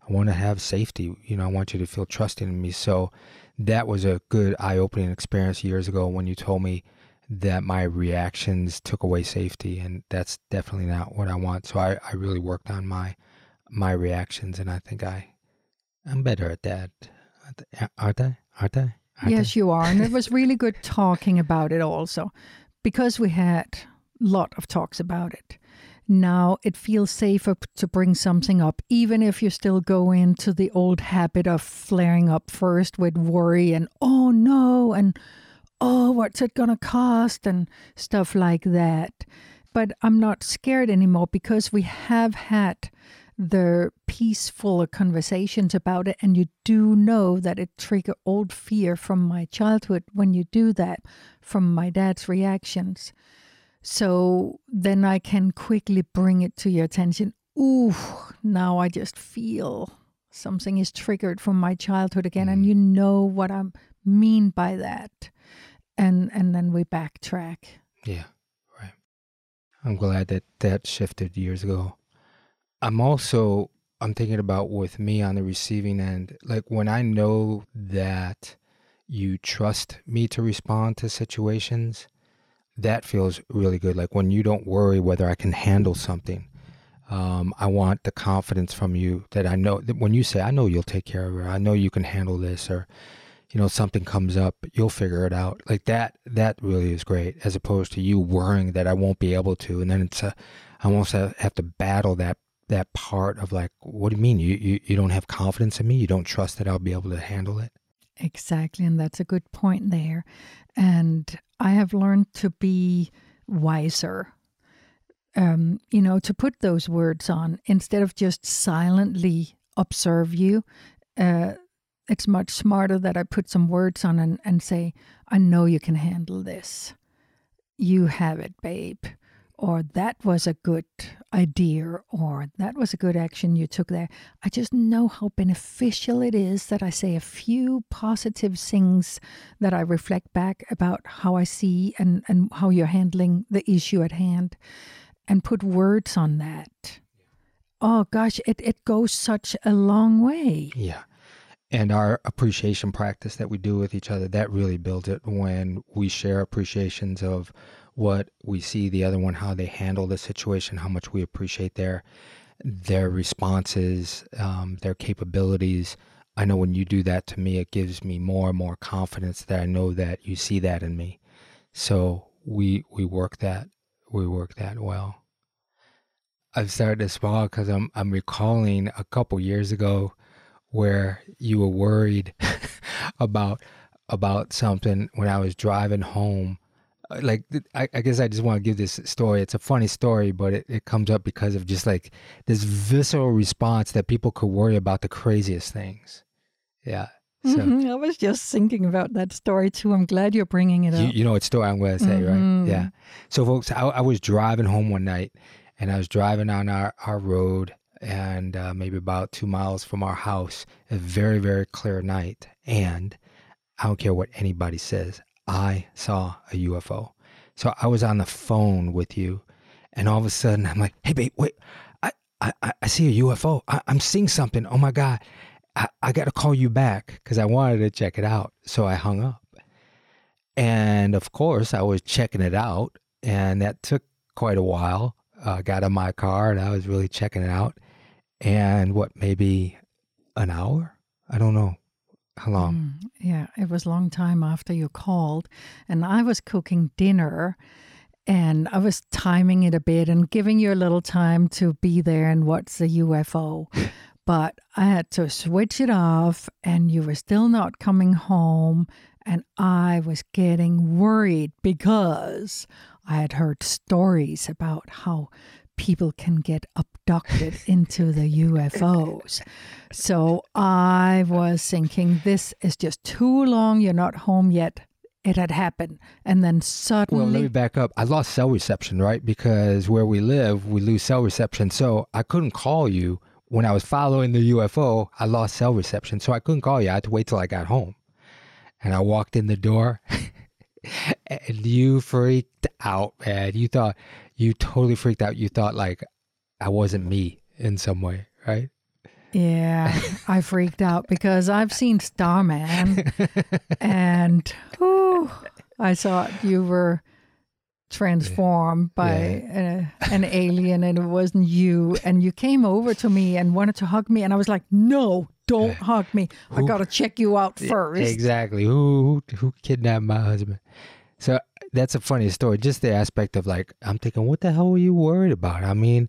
I want to have safety. You know, I want you to feel trusting in me. So that was a good eye-opening experience years ago when you told me that my reactions took away safety, and that's definitely not what I want. So I, I really worked on my my reactions, and I think I I'm better at that. Aren't I? Aren't I? Aren't yes, you are. And it was really good talking about it also because we had lot of talks about it. Now it feels safer to bring something up, even if you still go into the old habit of flaring up first with worry and, oh no, and oh, what's it going to cost and stuff like that. But I'm not scared anymore because we have had the peaceful conversations about it and you do know that it trigger old fear from my childhood when you do that from my dad's reactions so then i can quickly bring it to your attention ooh now i just feel something is triggered from my childhood again and Mm. you know what i mean by that and and then we backtrack Yeah, right. I'm glad that that shifted years ago. I'm also I'm thinking about with me on the receiving end, like when I know that you trust me to respond to situations, that feels really good. Like when you don't worry whether I can handle something. Um, I want the confidence from you that I know that when you say, I know you'll take care of her, I know you can handle this, or, you know, something comes up, you'll figure it out. Like that, that really is great as opposed to you worrying that I won't be able to. And then it's a, I almost have to battle that, that part of like, what do you mean? You, you, you don't have confidence in me? You don't trust that I'll be able to handle it? Exactly. And that's a good point there. And I have learned to be wiser um, you know, to put those words on instead of just silently observe you. Uh, it's much smarter that I put some words on and, and say, I know you can handle this. You have it, babe. Or that was a good idea, or that was a good action you took there. I just know how beneficial it is that I say a few positive things that I reflect back about how I see and, and how you're handling the issue at hand and put words on that. Oh gosh, it, it goes such a long way. Yeah. And our appreciation practice that we do with each other, that really builds it when we share appreciations of what we see the other one, how they handle the situation, how much we appreciate their their responses, um, their capabilities. I know when you do that to me, it gives me more and more confidence that I know that you see that in me. So we we work that we work that well. I've started to smile because I'm I'm recalling a couple years ago where you were worried *laughs* about about something when I was driving home. Uh, like I, I guess I just want to give this story. It's a funny story, but it, it comes up because of just like this visceral response that people could worry about the craziest things. Yeah. So, mm-hmm. I was just thinking about that story too. I'm glad you're bringing it up. You, you know what story I'm going to say, mm-hmm. right? Yeah. So, folks, I, I was driving home one night and I was driving on our, our road and uh, maybe about two miles from our house, a very, very clear night. And I don't care what anybody says, I saw a UFO. So I was on the phone with you, and all of a sudden I'm like, hey, babe, wait, I, I, I see a UFO. I, am seeing something. Oh my God. I, I got to call you back because I wanted to check it out. So I hung up. And of course, I was checking it out, and that took quite a while uh, got in my car and I was really checking it out. And what, maybe an hour? I don't know long. Mm, yeah, it was a long time after you called. And I was cooking dinner and I was timing it a bit and giving you a little time to be there and watch the UFO. *laughs* but I had to switch it off, and you were still not coming home. And I was getting worried because I had heard stories about how people can get abducted into the UFOs. So I was thinking, this is just too long. You're not home yet. It had happened. And then suddenly. Well, let me back up. I lost cell reception, right? Because where we live, we lose cell reception. So I couldn't call you. When I was following the UFO, I lost cell reception. So I couldn't call you. I had to wait till I got home. And I walked in the door. *laughs* and you freaked out, man. You thought you totally freaked out. You thought like I wasn't me in some way, right? Yeah, I freaked out because I've seen Starman, *laughs* and whew, I thought you were transformed by yeah. a, an alien and it wasn't you and you came over to me and wanted to hug me and i was like no don't hug me who, i gotta check you out first exactly who, who who kidnapped my husband so that's a funny story. Just the aspect of like, I'm thinking, what the hell were you worried about? I mean,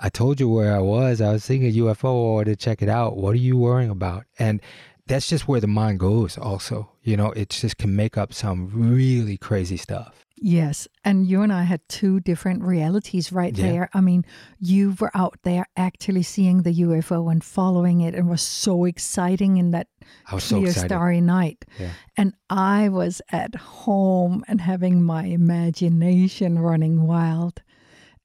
I told you where I was. I was seeing a UFO or to check it out. What are you worrying about? And that's just where the mind goes, also. You know, it just can make up some really crazy stuff. Yes. And you and I had two different realities right yeah. there. I mean, you were out there actually seeing the UFO and following it and was so exciting in that clear, so starry night. Yeah. And I was at home and having my imagination running wild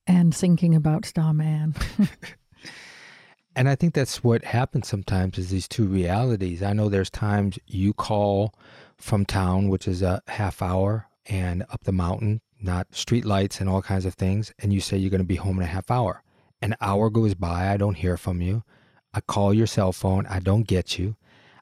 and thinking about Starman. *laughs* and I think that's what happens sometimes is these two realities. I know there's times you call from town, which is a half hour and up the mountain, not street lights and all kinds of things, and you say you're going to be home in a half hour. An hour goes by, I don't hear from you. I call your cell phone, I don't get you.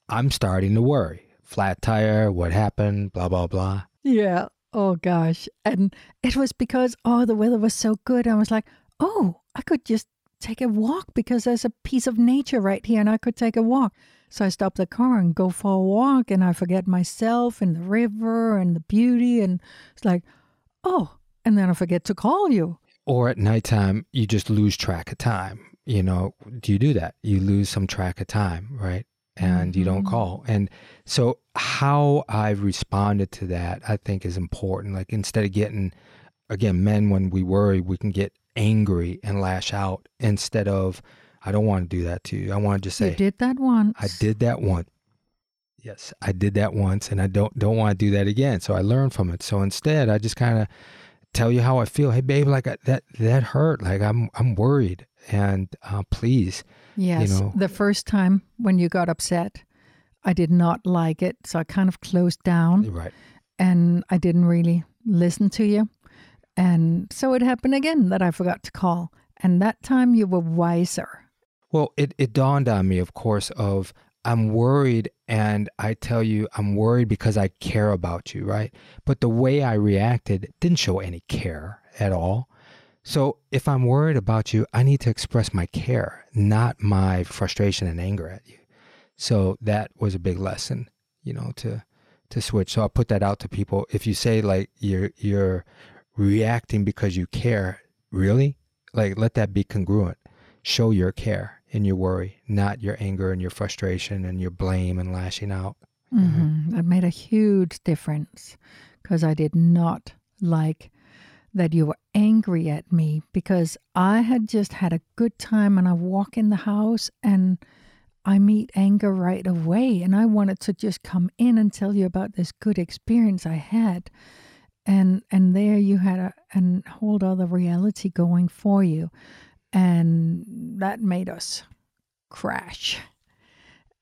I'm starting to worry. Flat tire, what happened, blah, blah, blah. Yeah. Oh, gosh. And it was because, oh, the weather was so good. I was like, oh, I could just take a walk because there's a piece of nature right here and I could take a walk. So I stop the car and go for a walk and I forget myself and the river and the beauty. And it's like, oh, and then I forget to call you. Or at nighttime, you just lose track of time. You know, do you do that? You lose some track of time, right? And mm-hmm. you don't mm-hmm. call. And so, how I've responded to that, I think, is important. Like, instead of getting, again, men, when we worry, we can get angry and lash out instead of, I don't want to do that to you. I want to just say, You did that once. I did that once. Yes, I did that once and I don't don't want to do that again. So I learned from it. So instead, I just kind of tell you how I feel. Hey, babe, like that that hurt. Like I'm I'm worried, and uh, please. Yes. You know. The first time when you got upset, I did not like it, so I kind of closed down. Right. And I didn't really listen to you, and so it happened again that I forgot to call, and that time you were wiser. Well, it it dawned on me, of course, of I'm worried and I tell you I'm worried because I care about you, right? But the way I reacted didn't show any care at all. So if I'm worried about you, I need to express my care, not my frustration and anger at you. So that was a big lesson, you know, to to switch. So I'll put that out to people. If you say like you're you're reacting because you care, really? Like let that be congruent. Show your care and your worry, not your anger and your frustration and your blame and lashing out. Mm-hmm. That made a huge difference because I did not like that you were angry at me because I had just had a good time and I walk in the house and I meet anger right away. And I wanted to just come in and tell you about this good experience I had. And and there you had a, a whole other reality going for you. And that made us crash.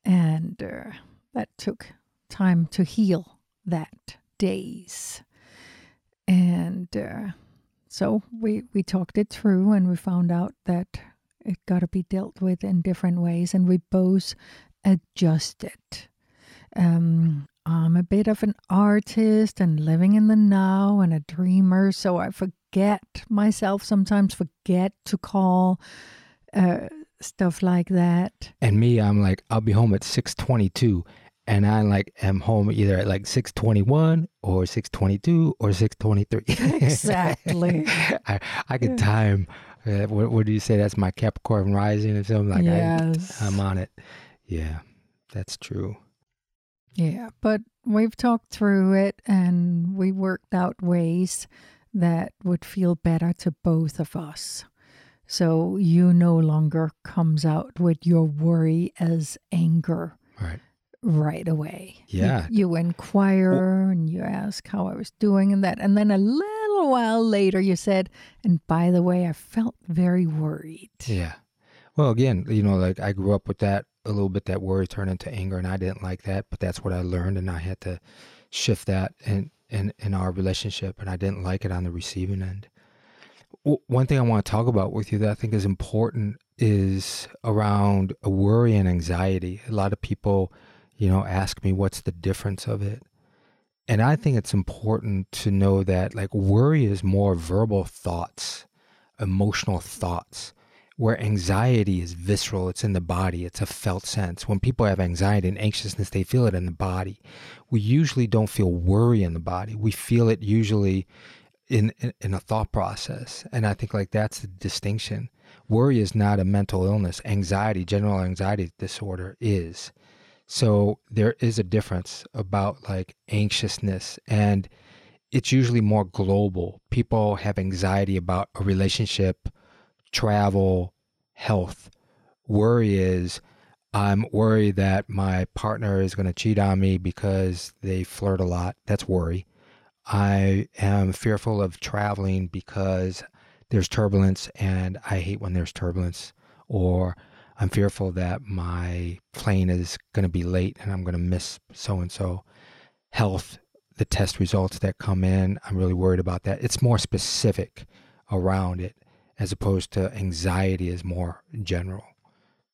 And uh, that took time to heal that days. And uh, so we, we talked it through and we found out that it got to be dealt with in different ways. And we both adjusted. Um, I'm a bit of an artist and living in the now and a dreamer, so I forget myself sometimes, forget to call, uh, stuff like that. And me, I'm like, I'll be home at 622 and I like am home either at like 621 or 622 or 623. *laughs* exactly. *laughs* I, I can time. Uh, what, what do you say? That's my Capricorn rising or something like yes. I, I'm on it. Yeah, that's true. Yeah, but we've talked through it and we worked out ways that would feel better to both of us. So you no longer comes out with your worry as anger. Right. Right away. Yeah. You, you inquire well, and you ask how I was doing and that. And then a little while later you said, and by the way, I felt very worried. Yeah. Well, again, you know, like I grew up with that a little bit, that worry turned into anger, and I didn't like that, but that's what I learned, and I had to shift that in, in, in our relationship, and I didn't like it on the receiving end. one thing I want to talk about with you that I think is important is around worry and anxiety. A lot of people, you know, ask me what's the difference of it. And I think it's important to know that like worry is more verbal thoughts, emotional thoughts where anxiety is visceral, it's in the body, it's a felt sense. When people have anxiety and anxiousness, they feel it in the body. We usually don't feel worry in the body. We feel it usually in, in, in a thought process. And I think like that's the distinction. Worry is not a mental illness. Anxiety, general anxiety disorder is. So there is a difference about like anxiousness and it's usually more global. People have anxiety about a relationship travel, health. Worry is I'm worried that my partner is going to cheat on me because they flirt a lot. That's worry. I am fearful of traveling because there's turbulence and I hate when there's turbulence. Or I'm fearful that my plane is going to be late and I'm going to miss so and so. Health, the test results that come in, I'm really worried about that. It's more specific around it as opposed to anxiety is more general.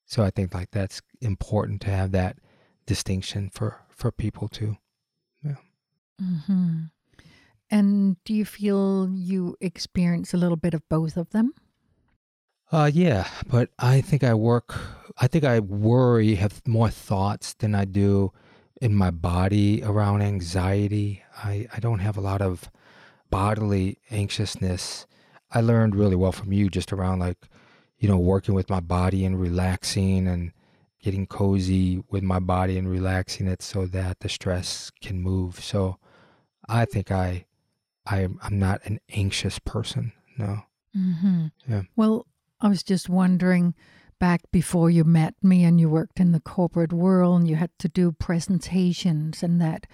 So I think like that's important to have that distinction for for people too. Yeah. Mm-hmm. And do you feel you experience a little bit of both of them? Uh, yeah, but I think I work. I think I worry, have more thoughts than I do in my body around anxiety. I, I don't have a lot of bodily anxiousness. I learned really well from you just around like, you know, working with my body and relaxing and getting cozy with my body and relaxing it so that the stress can move. So I think I, I I'm not an anxious person. No. Mm-hmm. Yeah. Well, I was just wondering back before you met me and you worked in the corporate world and you had to do presentations and that.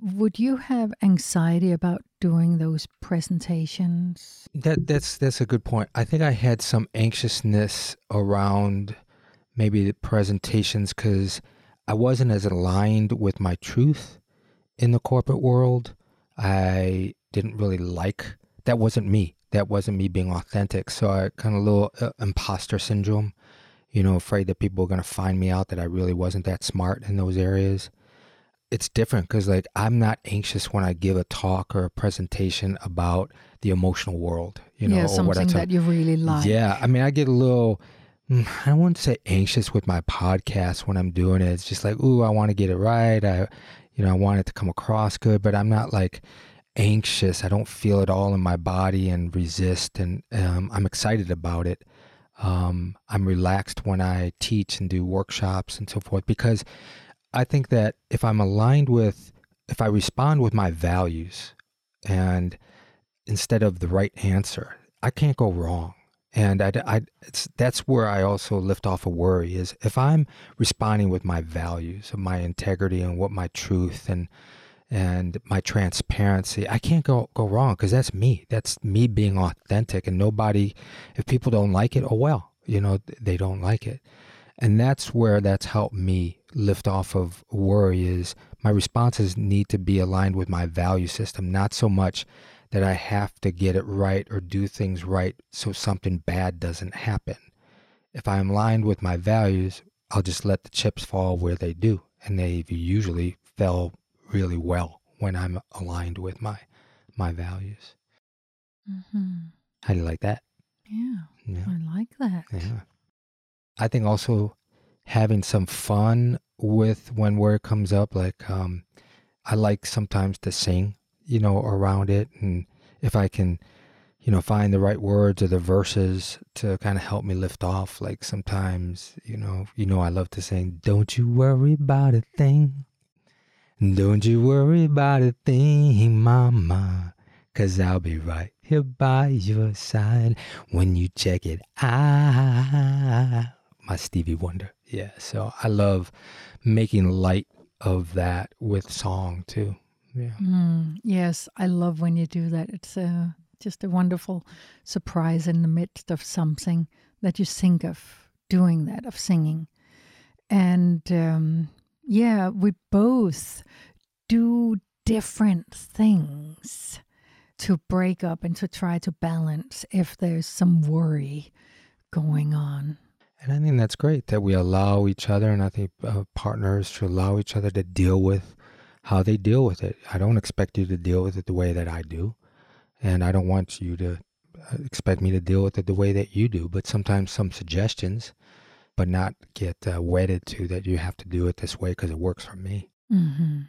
Would you have anxiety about doing those presentations? That that's that's a good point. I think I had some anxiousness around maybe the presentations because I wasn't as aligned with my truth in the corporate world. I didn't really like that wasn't me that wasn't me being authentic. So I kind of a little uh, imposter syndrome, you know, afraid that people were going to find me out that I really wasn't that smart in those areas. It's different because, like, I'm not anxious when I give a talk or a presentation about the emotional world, you know, yeah, or something what I that you really like. Yeah, I mean, I get a little. mm, I wouldn't say anxious with my podcast when I'm doing it. It's just like, ooh, I want to get it right. I, you know, I want it to come across good, but I'm not like anxious. I don't feel it all in my body and resist, and um, I'm excited about it. Um, I'm relaxed when I teach and do workshops and so forth because I think that if I'm aligned with, if I respond with my values and instead of the right answer, I can't go wrong. And I, I, that's where I also lift off a worry is if I'm responding with my values, of my integrity and what my truth and and my transparency, I can't go go wrong because that's me. That's me being authentic, and nobody. If people don't like it, oh well, you know they don't like it, and that's where that's helped me lift off of worry. Is my responses need to be aligned with my value system, not so much that I have to get it right or do things right so something bad doesn't happen. If I'm aligned with my values, I'll just let the chips fall where they do, and they usually fell really well when I'm aligned with my my values. Mm-hmm. How do you like that? Yeah, Yeah. I like that. Yeah. I think also having some fun with when word comes up, like um, I like sometimes to sing, you know, around it, and if I can, you know, find the right words or the verses to kind of help me lift off. Like sometimes, you know, you know, I love to sing. Don't you worry about a thing. Don't you worry about a thing, mama, cause I'll be right here by your side when you check it out. My Stevie Wonder. Yeah, so I love making light of that with song too. Yeah. Mm, yes, I love when you do that. It's just a wonderful surprise in the midst of something that you think of doing that, of singing. And um, yeah, we both do different things to break up and to try to balance if there's some worry going on. And I think that's great that we allow each other, and I think uh, partners should allow each other to deal with how they deal with it. I don't expect you to deal with it the way that I do, and I don't want you to uh, expect me to deal with it the way that you do. But sometimes some suggestions, but not get uh, wedded to that you have to do it this way because it works for me. hmm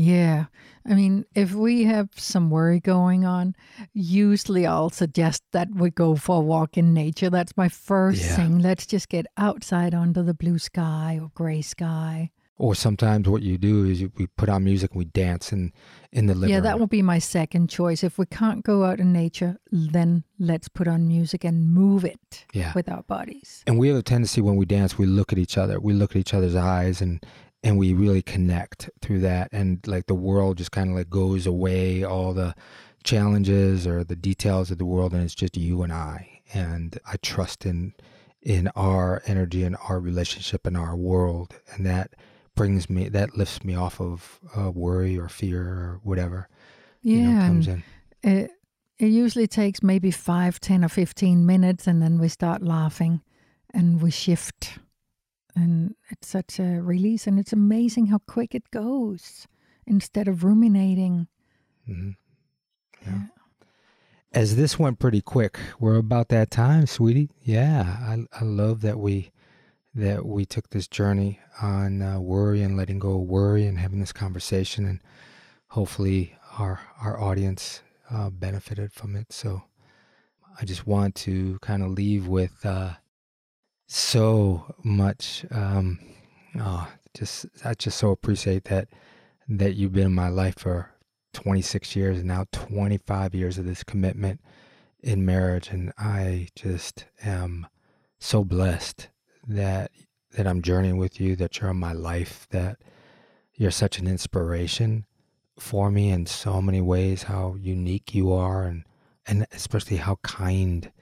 Yeah. I mean, if we have some worry going on, usually I'll suggest that we go for a walk in nature. That's my first Yeah. thing. Let's just get outside under the blue sky or gray sky. Or sometimes what you do is you, we put on music and we dance in in the living room. yeah, that will be my second choice. If we can't go out in nature, then let's put on music and move it Yeah. with our bodies. and we have a tendency when we dance we look at each other we look at each other's eyes and and we really connect through that and like the world just kind of like goes away all the challenges or the details of the world and it's just you and i and i trust in in our energy and our relationship and our world and that brings me that lifts me off of uh, worry or fear or whatever Yeah. you know comes in it, it usually takes maybe five, ten, or 15 minutes, and then we start laughing and we shift. And it's such a release, and it's amazing how quick it goes instead of ruminating. hmm Yeah. as this went pretty quick, we're about that time, sweetie. Yeah, I, I love that we that we took this journey on uh, worry and letting go of worry and having this conversation, and hopefully our our audience uh, benefited from it. So I just want to kind of leave with uh, so much. Um, oh, just I just so appreciate that that you've been in my life for 26 years and now 25 years of this commitment in marriage and I just am so blessed that that I'm journeying with you that you're in my life that you're such an inspiration for me in so many ways how unique you are and and especially how kind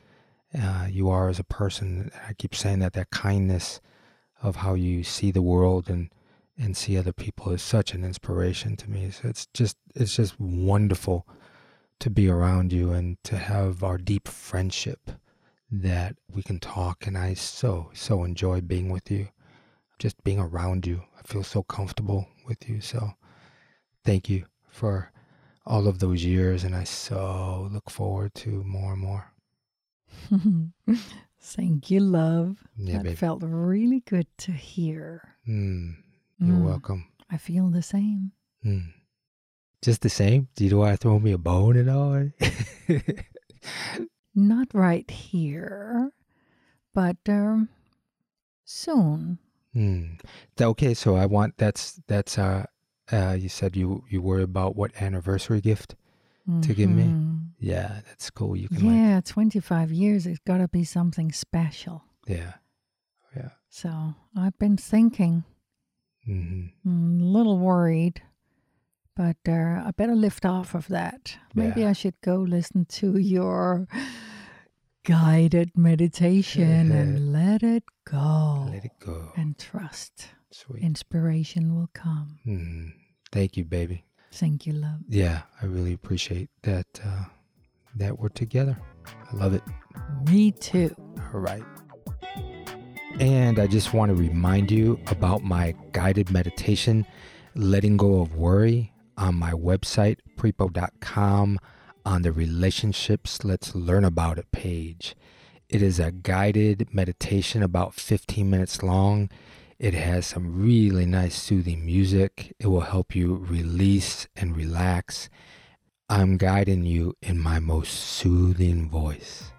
uh, you are as a person I keep saying that that kindness of how you see the world and and see other people is such an inspiration to me. So it's just it's just wonderful to be around you and to have our deep friendship that we can talk and I so so enjoy being with you. Just being around you. I feel so comfortable with you. So thank you for all of those years and I so look forward to more and more. *laughs* Thank you, love. Yeah, that baby. felt really good to hear. Mm, you're Mm. welcome. I feel the same. Mm. Just the same? Do you want to throw me a bone and all? *laughs* Not right here, but um, soon. Hmm. Okay, so I want that's that's uh uh you said you you worry about what anniversary gift? To give me? Mhm. Yeah, that's cool. You can like Yeah, 25 years. It's got to be something special. yeah. Yeah. So I've been thinking, hmm mm, a little worried, but uh, I better lift off of that. Maybe Yeah. I should go listen to your guided meditation and let it go Let it go. and trust. Sweet. Inspiration will come. hmm Thank you, baby. Thank you, love. Yeah, I really appreciate that uh that we're together. I love it. Me too. All right. And I just want to remind you about my guided meditation, Letting Go of Worry, on my website, prepo.com, on the Relationships Let's Learn About It page. It is a guided meditation about 15 minutes long. It has some really nice soothing music. It will help you release and relax. I'm guiding you in my most soothing voice.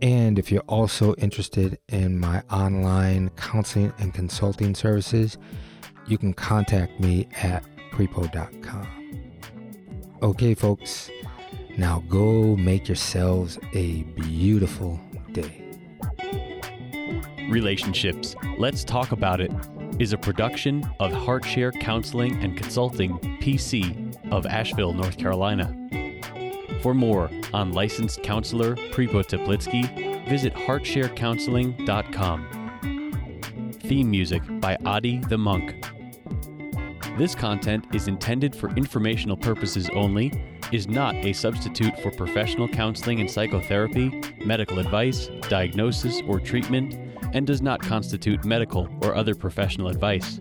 And if you're also interested in my online counseling and consulting services, you can contact me at prepo.com. Okay, folks, now go make yourselves a beautiful. Relationships. Let's talk about it is a production of Heartshare Counseling and Consulting, PC, of Asheville, North Carolina. For more on licensed counselor Prepo Teplitsky, visit heartsharecounseling.com. Theme music by Adi the Monk. This content is intended for informational purposes only, is not a substitute for professional counseling and psychotherapy, medical advice, diagnosis, or treatment, and does not constitute medical or other professional advice.